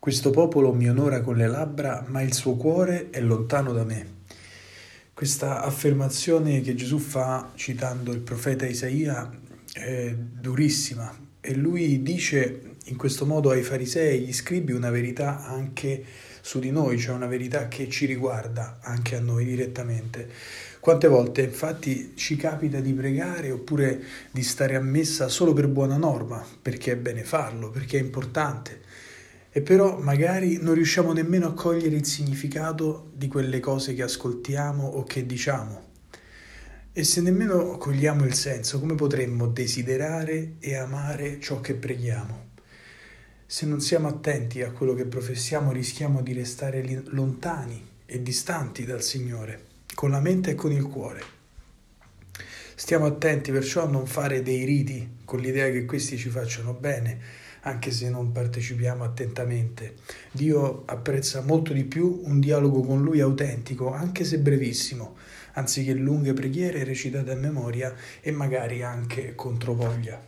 Questo popolo mi onora con le labbra, ma il suo cuore è lontano da me. Questa affermazione che Gesù fa citando il profeta Isaia è durissima e lui dice in questo modo ai farisei e agli scribi una verità anche su di noi, cioè una verità che ci riguarda anche a noi direttamente. Quante volte infatti ci capita di pregare oppure di stare a messa solo per buona norma, perché è bene farlo, perché è importante e però magari non riusciamo nemmeno a cogliere il significato di quelle cose che ascoltiamo o che diciamo. E se nemmeno cogliamo il senso, come potremmo desiderare e amare ciò che preghiamo? Se non siamo attenti a quello che professiamo, rischiamo di restare lontani e distanti dal Signore, con la mente e con il cuore. Stiamo attenti perciò a non fare dei riti con l'idea che questi ci facciano bene, anche se non partecipiamo attentamente. Dio apprezza molto di più un dialogo con Lui autentico, anche se brevissimo, anziché lunghe preghiere recitate a memoria e magari anche controvoglia.